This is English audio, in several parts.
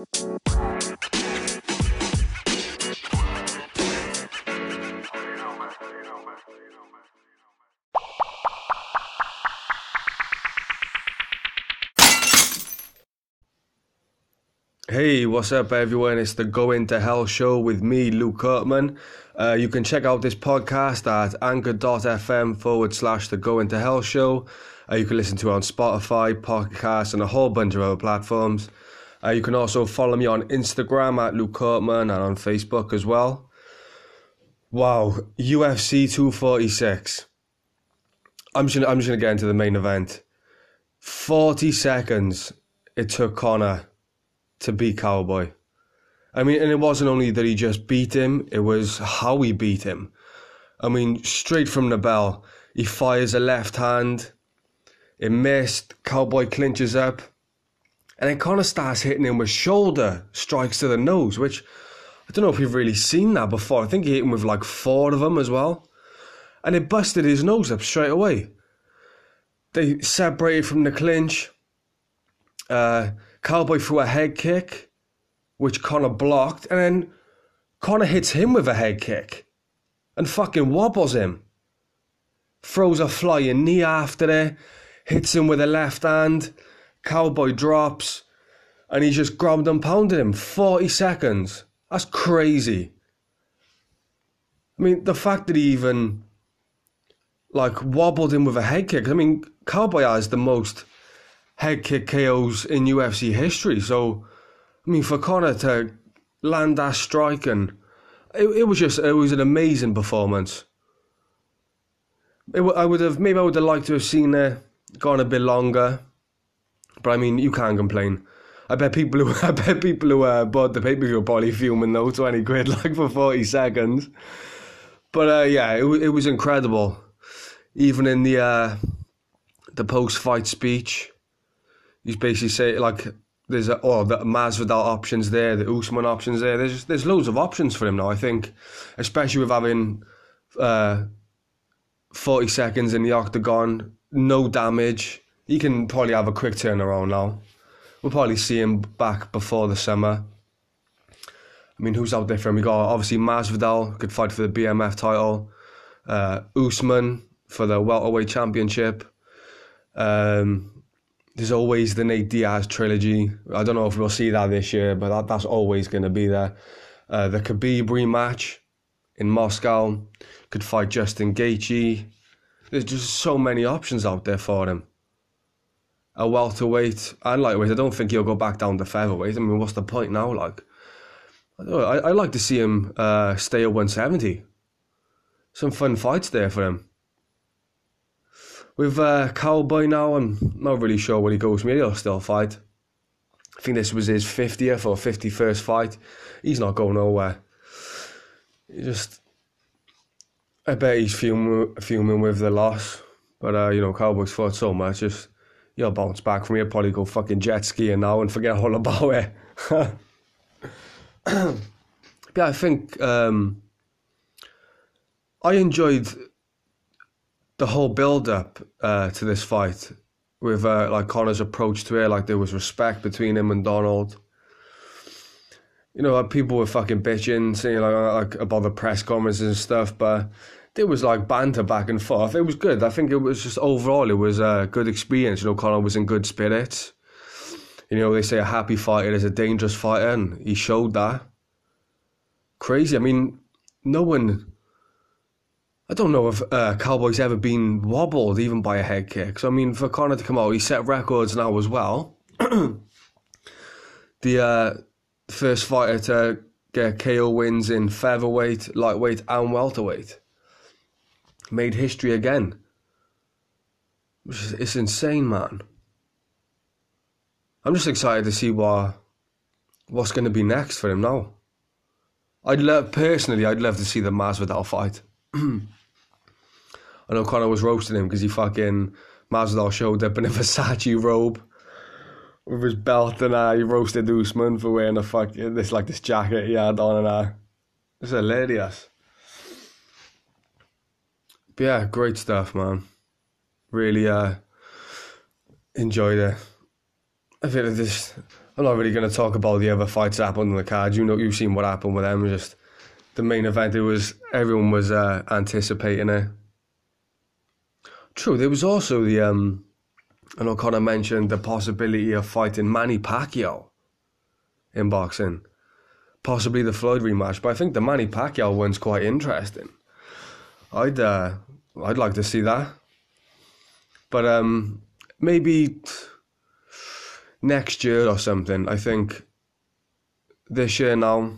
Hey, what's up, everyone? It's the Going to Hell show with me, Luke Courtman. Uh, you can check out this podcast at anchor.fm forward slash the Going to Hell show. Uh, you can listen to it on Spotify, Podcast, and a whole bunch of other platforms. Uh, you can also follow me on Instagram at Luke Courtman and on Facebook as well. Wow, UFC 246. I'm just, I'm just going to get into the main event. 40 seconds it took Conor to beat Cowboy. I mean, and it wasn't only that he just beat him, it was how he beat him. I mean, straight from the bell, he fires a left hand, it missed, Cowboy clinches up, and then Conor starts hitting him with shoulder strikes to the nose, which I don't know if we've really seen that before. I think he hit him with like four of them as well. And it busted his nose up straight away. They separated from the clinch. Uh, Cowboy threw a head kick, which Conor blocked, and then Conor hits him with a head kick and fucking wobbles him. Throws a flying knee after it, hits him with a left hand. Cowboy drops, and he just grabbed and pounded him. 40 seconds. That's crazy. I mean, the fact that he even like wobbled him with a head kick. I mean, Cowboy has the most head kick KOs in UFC history. So, I mean, for Conor to land that strike and it, it was just it was an amazing performance. It, I would have maybe I would have liked to have seen it gone a bit longer, but I mean you can't complain. I bet people who I bet people who uh, bought the pay per view are probably fuming though twenty quid like for forty seconds. But uh, yeah, it it was incredible. Even in the uh, the post fight speech, he's basically saying like there's a, oh the Masvidal options there, the Usman options there. There's there's loads of options for him now. I think, especially with having uh, forty seconds in the octagon, no damage. He can probably have a quick turnaround now. We'll probably see him back before the summer. I mean, who's out there for him? We got obviously Masvidal could fight for the BMF title. Uh, Usman for the welterweight championship. Um, there's always the Nate Diaz trilogy. I don't know if we'll see that this year, but that, that's always going to be there. Uh, the Khabib rematch in Moscow could fight Justin Gaethje. There's just so many options out there for him. A welterweight and lightweight. I don't think he'll go back down to featherweight. I mean, what's the point now? Like, I don't know, I, I like to see him uh, stay at 170. Some fun fights there for him. With uh, Cowboy now, I'm not really sure where he goes. Maybe he'll still fight. I think this was his 50th or 51st fight. He's not going nowhere. He just, I bet he's fuming, fuming with the loss. But, uh, you know, Cowboys fought so much. Just, you'll bounce back from here. Probably go fucking jet skiing now and forget all about it. yeah, I think um, I enjoyed the whole build up uh, to this fight with uh, like Conor's approach to it. Like there was respect between him and Donald. You know, like, people were fucking bitching, saying like, like about the press conferences and stuff, but there was like banter back and forth. It was good. I think it was just overall it was a good experience. You know, Conor was in good spirits. You know, they say a happy fighter is a dangerous fighter, and he showed that. Crazy. I mean, no one. I don't know if uh, Cowboy's ever been wobbled even by a head kick. So I mean, for Conor to come out, he set records now as well. the uh, first fighter to get KO wins in featherweight, lightweight, and welterweight. Made history again. It's insane, man. I'm just excited to see what what's going to be next for him now. I'd love personally, I'd love to see the Masvidal fight. I know Conor was roasting him because he fucking Masvidal showed up in a Versace robe with his belt and uh, roasted Usman for wearing a fucking this like this jacket he had on and I. uh, it's hilarious. But yeah, great stuff, man. Really uh enjoyed it. I think this I'm not really going to talk about the other fights that happened on the card. You know, you've seen what happened with them. Just the main event. It was everyone was uh, anticipating it. True. There was also the um, I know Conor mentioned the possibility of fighting Manny Pacquiao in boxing, possibly the Floyd rematch. But I think the Manny Pacquiao one's quite interesting. I'd uh, I'd like to see that. But um, maybe next year or something. I think this year now.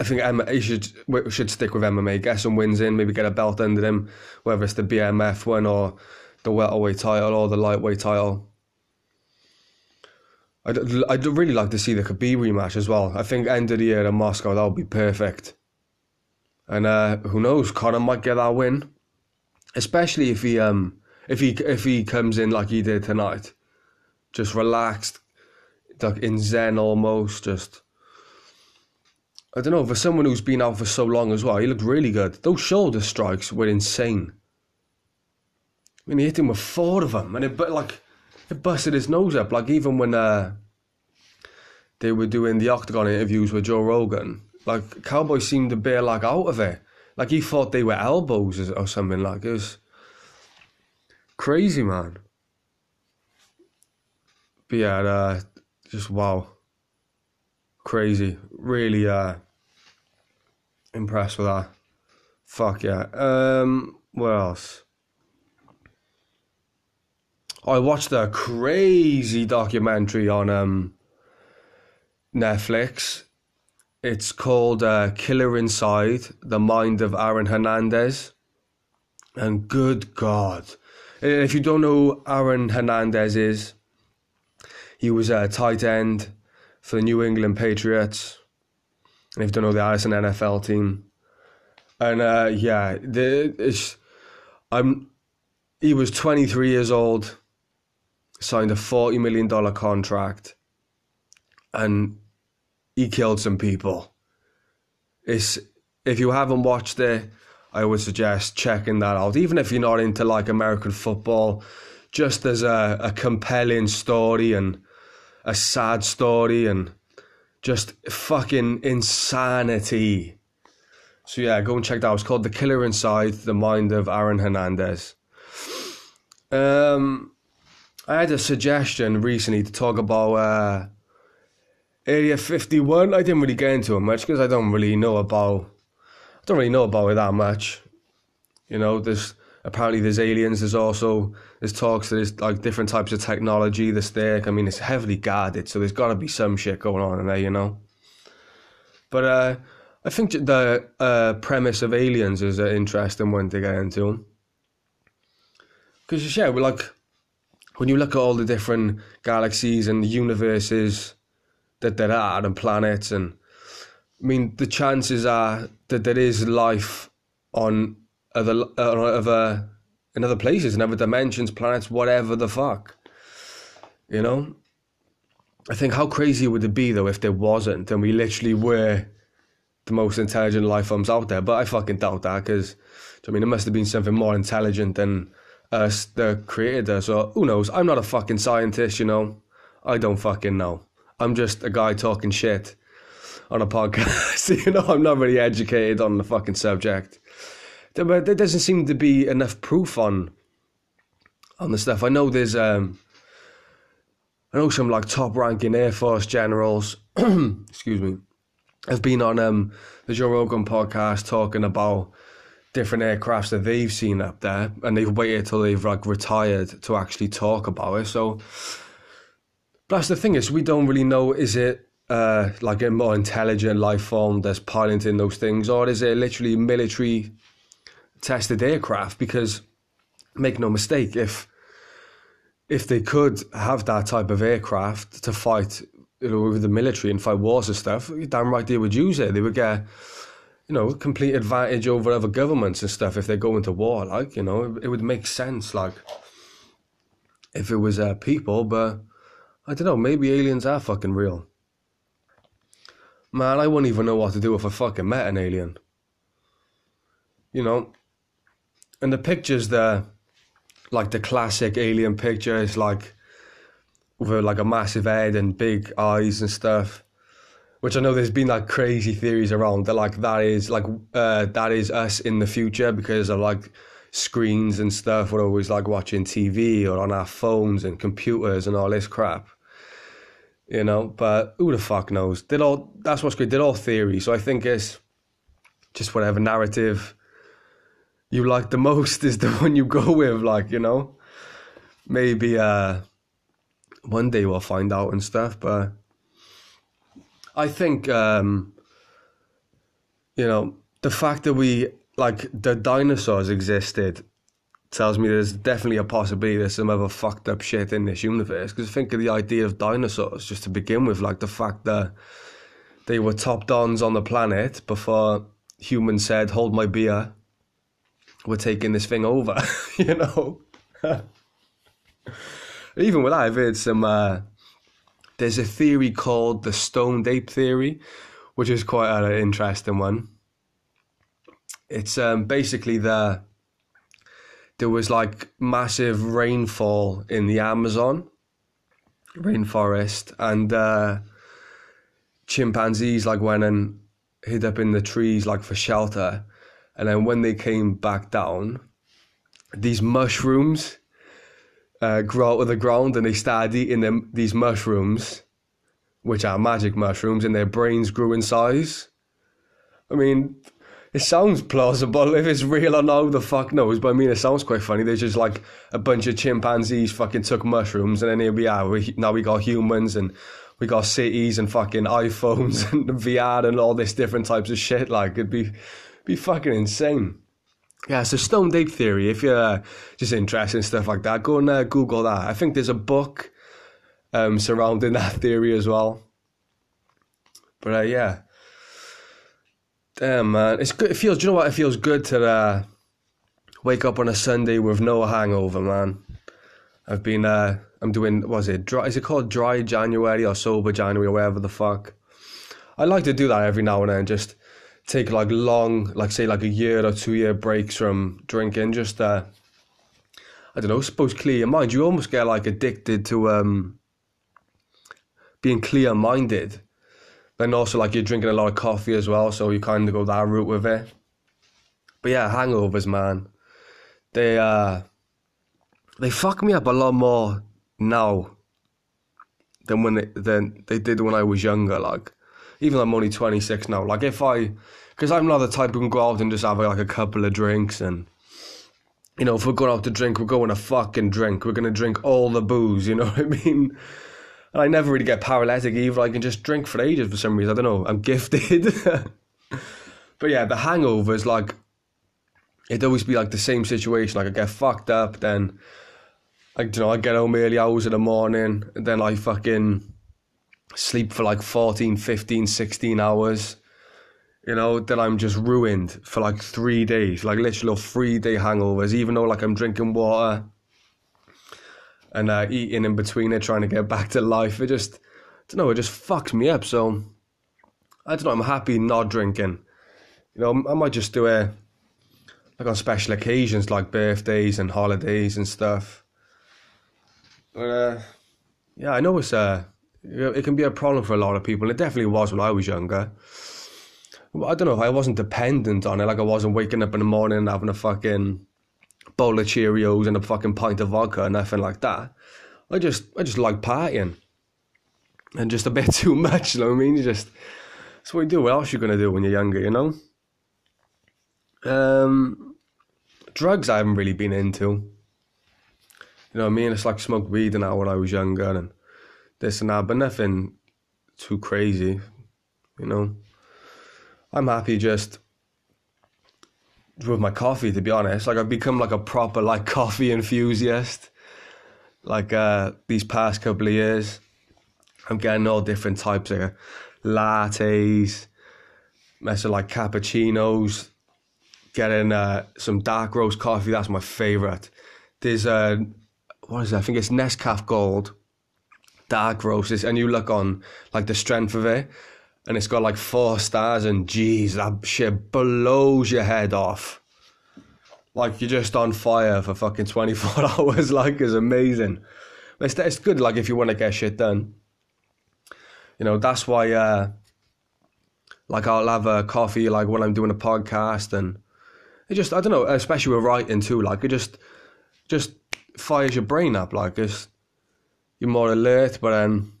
I think Emma, he should should stick with MMA, get some wins in, maybe get a belt under him, whether it's the BMF one or the welterweight title or the lightweight title. I'd, I'd really like to see the Khabib rematch as well. I think end of the year in Moscow, that would be perfect. And uh, who knows, Conor might get that win, especially if he um if he if he comes in like he did tonight just relaxed, like in zen almost. Just I don't know for someone who's been out for so long as well. He looked really good. Those shoulder strikes were insane. I mean, he hit him with four of them, and it but like it busted his nose up. Like even when uh, they were doing the Octagon interviews with Joe Rogan, like Cowboy seemed to be like out of it. Like he thought they were elbows or something. Like it was crazy, man. But yeah, uh, just wow, crazy. Really uh, impressed with that. Fuck yeah. Um, what else? I watched a crazy documentary on um, Netflix. It's called uh, Killer Inside The Mind of Aaron Hernandez. And good God. If you don't know who Aaron Hernandez is, he was a tight end for the New England Patriots. And if you don't know, the Allison NFL team. And uh, yeah, the, I'm. He was 23 years old, signed a 40 million dollar contract, and he killed some people. It's if you haven't watched it, I would suggest checking that out. Even if you're not into like American football, just as a, a compelling story and a sad story and just fucking insanity. So yeah, go and check that out. It's called The Killer Inside the Mind of Aaron Hernandez. Um, I had a suggestion recently to talk about uh, Area 51. I didn't really get into it much because I don't really know about. I don't really know about it that much. You know, there's apparently there's aliens. There's also there's talks that there's like different types of technology that's there. I mean, it's heavily guarded, so there's got to be some shit going on in there, you know. But uh, I think the uh, premise of aliens is an interesting one to get into. Because yeah, we're like when you look at all the different galaxies and universes that there are and planets and I mean the chances are that there is life on other other in other places, in other dimensions, planets, whatever the fuck. You know? I think how crazy would it be though if there wasn't and we literally were the most intelligent life forms out there? But I fucking doubt that because I mean, it must have been something more intelligent than us that created us. So who knows? I'm not a fucking scientist, you know. I don't fucking know. I'm just a guy talking shit on a podcast. you know, I'm not really educated on the fucking subject there, there doesn't seem to be enough proof on on the stuff. I know there's um, I know some like top ranking Air Force generals, excuse me, have been on um, the Joe Rogan podcast talking about different aircrafts that they've seen up there, and they've waited till they've like retired to actually talk about it. So, that's the thing is, we don't really know is it uh, like a more intelligent life form that's piloting those things, or is it literally military tested aircraft? Because make no mistake if if they could have that type of aircraft to fight you know with the military and fight wars and stuff damn right they would use it. They would get you know complete advantage over other governments and stuff if they go into war like you know? It, it would make sense like if it was uh, people but I don't know maybe aliens are fucking real man I wouldn't even know what to do if I fucking met an alien you know and the pictures there, like the classic alien picture, is like with like a massive head and big eyes and stuff. Which I know there's been like crazy theories around that like that is like uh, that is us in the future because of like screens and stuff. We're always like watching TV or on our phones and computers and all this crap. You know, but who the fuck knows? Did all that's what's good. Did all theory. So I think it's just whatever narrative you like the most is the one you go with. Like you know, maybe uh, one day we'll find out and stuff. But I think um, you know the fact that we like the dinosaurs existed tells me there's definitely a possibility there's some other fucked up shit in this universe. Because think of the idea of dinosaurs just to begin with, like the fact that they were top dons on the planet before humans said, "Hold my beer, we're taking this thing over," you know. Even with that, I've heard some. Uh, there's a theory called the stoned ape theory, which is quite an interesting one. It's um, basically the there was like massive rainfall in the Amazon rainforest, and uh, chimpanzees like went and hid up in the trees like for shelter, and then when they came back down, these mushrooms uh, grow out of the ground, and they started eating them these mushrooms, which are magic mushrooms, and their brains grew in size. I mean, it sounds plausible. If it's real or who the fuck knows? But I mean, it sounds quite funny. There's just like a bunch of chimpanzees fucking took mushrooms, and then here we are. We, now we got humans, and we got cities, and fucking iPhones, and VR, and all this different types of shit. Like, it'd be, be fucking insane. Yeah, so Stoned Ape Theory, if you're uh, just interested in stuff like that, go and uh, Google that. I think there's a book um, surrounding that theory as well. But uh, yeah, Damn, man, it's good. It feels. Do you know what? It feels good to uh, wake up on a Sunday with no hangover, man. I've been. Uh, I'm doing. Was it dry? Is it called dry January or sober January or whatever the fuck? I like to do that every now and then. Just take like long, like say like a year or two year breaks from drinking. Just uh, I don't know. Suppose clear your mind. You almost get like addicted to um being clear minded then also like you're drinking a lot of coffee as well, so you kind of go that route with it. But yeah, hangovers, man. They uh they fuck me up a lot more now than when they than they did when I was younger. Like even though I'm only 26 now. Like if I, because I'm not the type who can go out and just have like a couple of drinks and. You know, if we're going out to drink, we're going to fucking drink. We're going to drink all the booze, you know what I mean? And I never really get paralytic either. I can just drink for ages for some reason. I don't know. I'm gifted. but yeah, the hangovers, like, it'd always be like the same situation. Like, I get fucked up, then, like, you know, I get home early hours in the morning, and then I fucking sleep for like 14, 15, 16 hours. You know, then I'm just ruined for like three days, like literally three day hangovers, even though like I'm drinking water and uh, eating in between it, trying to get back to life. It just, I don't know, it just fucks me up. So, I don't know, I'm happy not drinking. You know, I might just do it like on special occasions like birthdays and holidays and stuff. But, uh, yeah, I know it's, uh, it can be a problem for a lot of people. It definitely was when I was younger. I don't know, I wasn't dependent on it. Like, I wasn't waking up in the morning and having a fucking bowl of Cheerios and a fucking pint of vodka or nothing like that. I just I just like partying. And just a bit too much, you know what I mean? You just that's what you do. What else you gonna do when you're younger, you know? Um drugs I haven't really been into. You know what I mean? It's like smoked weed and that when I was younger and this and that, but nothing too crazy, you know. I'm happy just with my coffee to be honest. Like i've become like a proper like coffee enthusiast. Like uh these past couple of years i'm getting all different types of lattes messing like cappuccinos getting uh some dark roast coffee. That's my favorite. There's uh what is it? I think it's nescafe gold dark roast. And you look on like the strength of it and it's got like four stars, and geez, that shit blows your head off. Like you're just on fire for fucking 24 hours, like it's amazing. It's, it's good, like, if you want to get shit done. You know, that's why, uh, like, I'll have a coffee, like, when I'm doing a podcast, and it just, I don't know, especially with writing too, like, it just, just fires your brain up, like, it's, you're more alert, but um,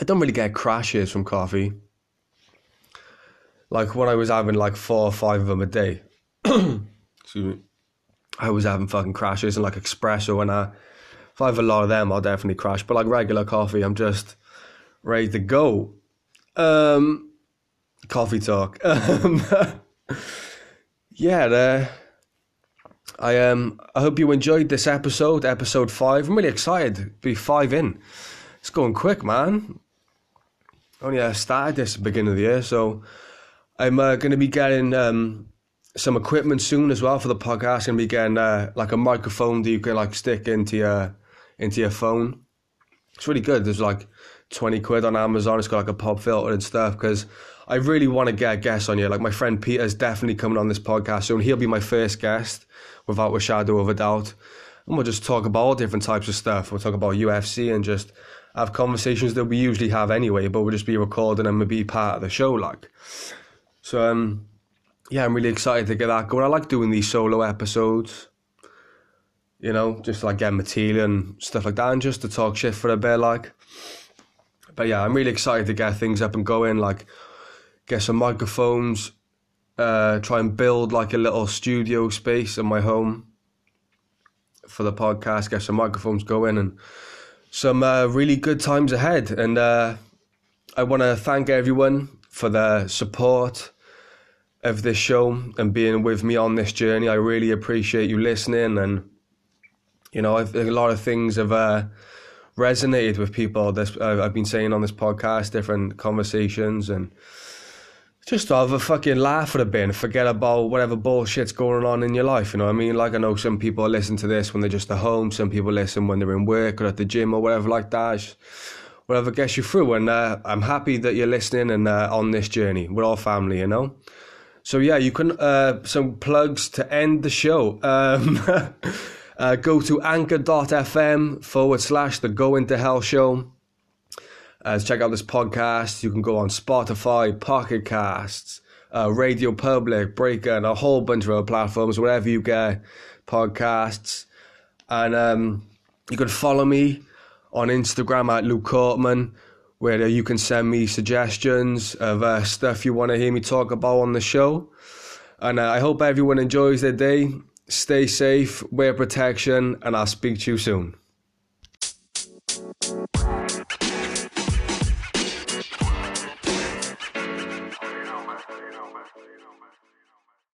I don't really get crashes from coffee. Like, when I was having, like, four or five of them a day, excuse me, I was having fucking crashes and, like, espresso, and I, if I have a lot of them, I'll definitely crash. But like regular coffee, I'm just ready to go. Um, coffee talk. Um, yeah, the, I um I hope you enjoyed this episode, episode five. I'm really excited be five in. It's going quick, man. Only I started this at the beginning of the year, so I'm uh, going to be getting um some equipment soon as well for the podcast. I'm going to be getting uh, like a microphone that you can like stick into your into your phone. It's really good. There's like 20 quid on Amazon. It's got like a pop filter and stuff because I really want to get guests on here. Like my friend Peter's definitely coming on this podcast soon. He'll be my first guest without a shadow of a doubt. And we'll just talk about all different types of stuff. We'll talk about UFC and just have conversations that we usually have anyway, but we'll just be recording and be part of the show. Like, so um, yeah, I'm really excited to get that going. I like doing these solo episodes you know, just like get material and stuff like that, and just to talk shit for a bit, like. But yeah, I'm really excited to get things up and going, like get some microphones, uh, try and build like a little studio space in my home for the podcast, get some microphones going, and some uh, really good times ahead. And uh, I want to thank everyone for the support of this show and being with me on this journey. I really appreciate you listening and you know, I've, a lot of things have uh, resonated with people. This uh, I've been saying on this podcast, different conversations, and just have a fucking laugh at a bit and forget about whatever bullshit's going on in your life. You know what I mean? Like I know some people listen to this when they're just at home. Some people listen when they're in work or at the gym or whatever like that. Whatever gets you through. And uh, I'm happy that you're listening and uh, on this journey. We're all family, you know. So yeah, you can uh, some plugs to end the show. Um, Uh, go to anchor.fm forward slash the Going to Hell Show. Uh, check out this podcast. You can go on Spotify, Pocket Casts, uh, RadioPublic, Breaker, and a whole bunch of other platforms, wherever you get podcasts. And um, you can follow me on Instagram at Luke Courtman, where you can send me suggestions of uh, stuff you want to hear me talk about on the show. And uh, I hope everyone enjoys their day Stay safe, wear protection, and I'll speak to you soon.